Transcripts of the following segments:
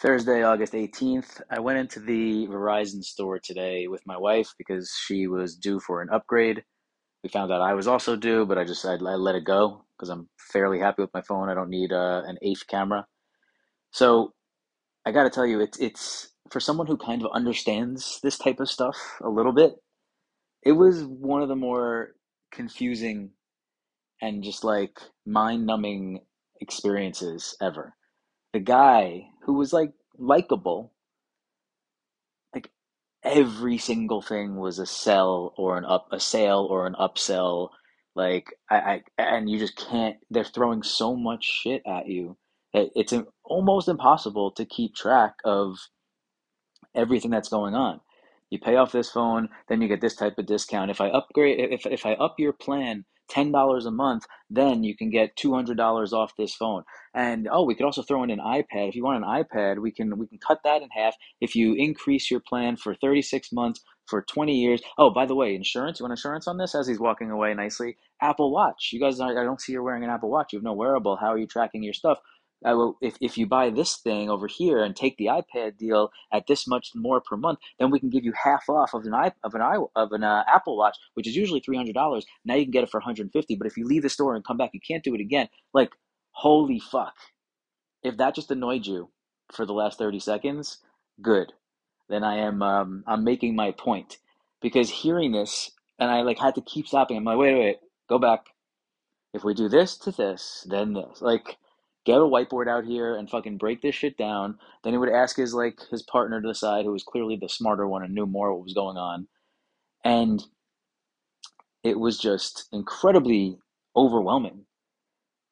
Thursday, August 18th, I went into the Verizon store today with my wife because she was due for an upgrade. We found out I was also due, but I just I, I let it go because I'm fairly happy with my phone. I don't need uh, an eighth camera. So I got to tell you, it's it's for someone who kind of understands this type of stuff a little bit. It was one of the more confusing and just like mind-numbing experiences ever. The guy who was like likable like every single thing was a sell or an up a sale or an upsell like I, I and you just can't they're throwing so much shit at you that it's almost impossible to keep track of everything that's going on. You pay off this phone, then you get this type of discount. If I upgrade, if, if I up your plan $10 a month, then you can get $200 off this phone. And oh, we could also throw in an iPad. If you want an iPad, we can we can cut that in half if you increase your plan for 36 months for 20 years. Oh, by the way, insurance, you want insurance on this as he's walking away nicely? Apple Watch. You guys I don't see you're wearing an Apple Watch. You have no wearable. How are you tracking your stuff? I will, if, if you buy this thing over here and take the iPad deal at this much more per month, then we can give you half off of an i of an i of an uh, Apple Watch, which is usually three hundred dollars. Now you can get it for one hundred and fifty. But if you leave the store and come back, you can't do it again. Like holy fuck! If that just annoyed you for the last thirty seconds, good. Then I am um, I'm making my point because hearing this and I like had to keep stopping. I'm like, wait, wait, wait, go back. If we do this to this, then this, like get a whiteboard out here and fucking break this shit down. Then he would ask his like his partner to the side, who was clearly the smarter one and knew more what was going on, and it was just incredibly overwhelming.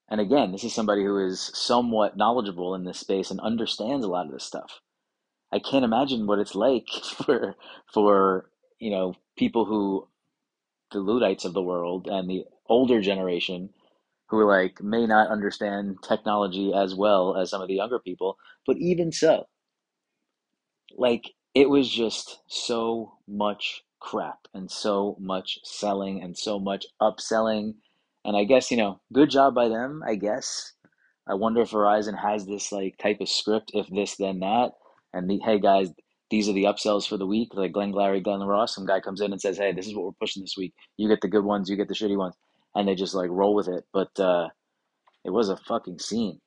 And again, this is somebody who is somewhat knowledgeable in this space and understands a lot of this stuff. I can't imagine what it's like for for you know people who the Luddites of the world and the older generation who like may not understand technology as well as some of the younger people, but even so, like it was just so much crap and so much selling and so much upselling. And I guess, you know, good job by them, I guess. I wonder if Verizon has this like type of script, if this, then that. And the, hey guys, these are the upsells for the week. Like Glenn Glary, Glen Ross, some guy comes in and says, hey, this is what we're pushing this week. You get the good ones, you get the shitty ones and they just like roll with it. But uh, it was a fucking scene.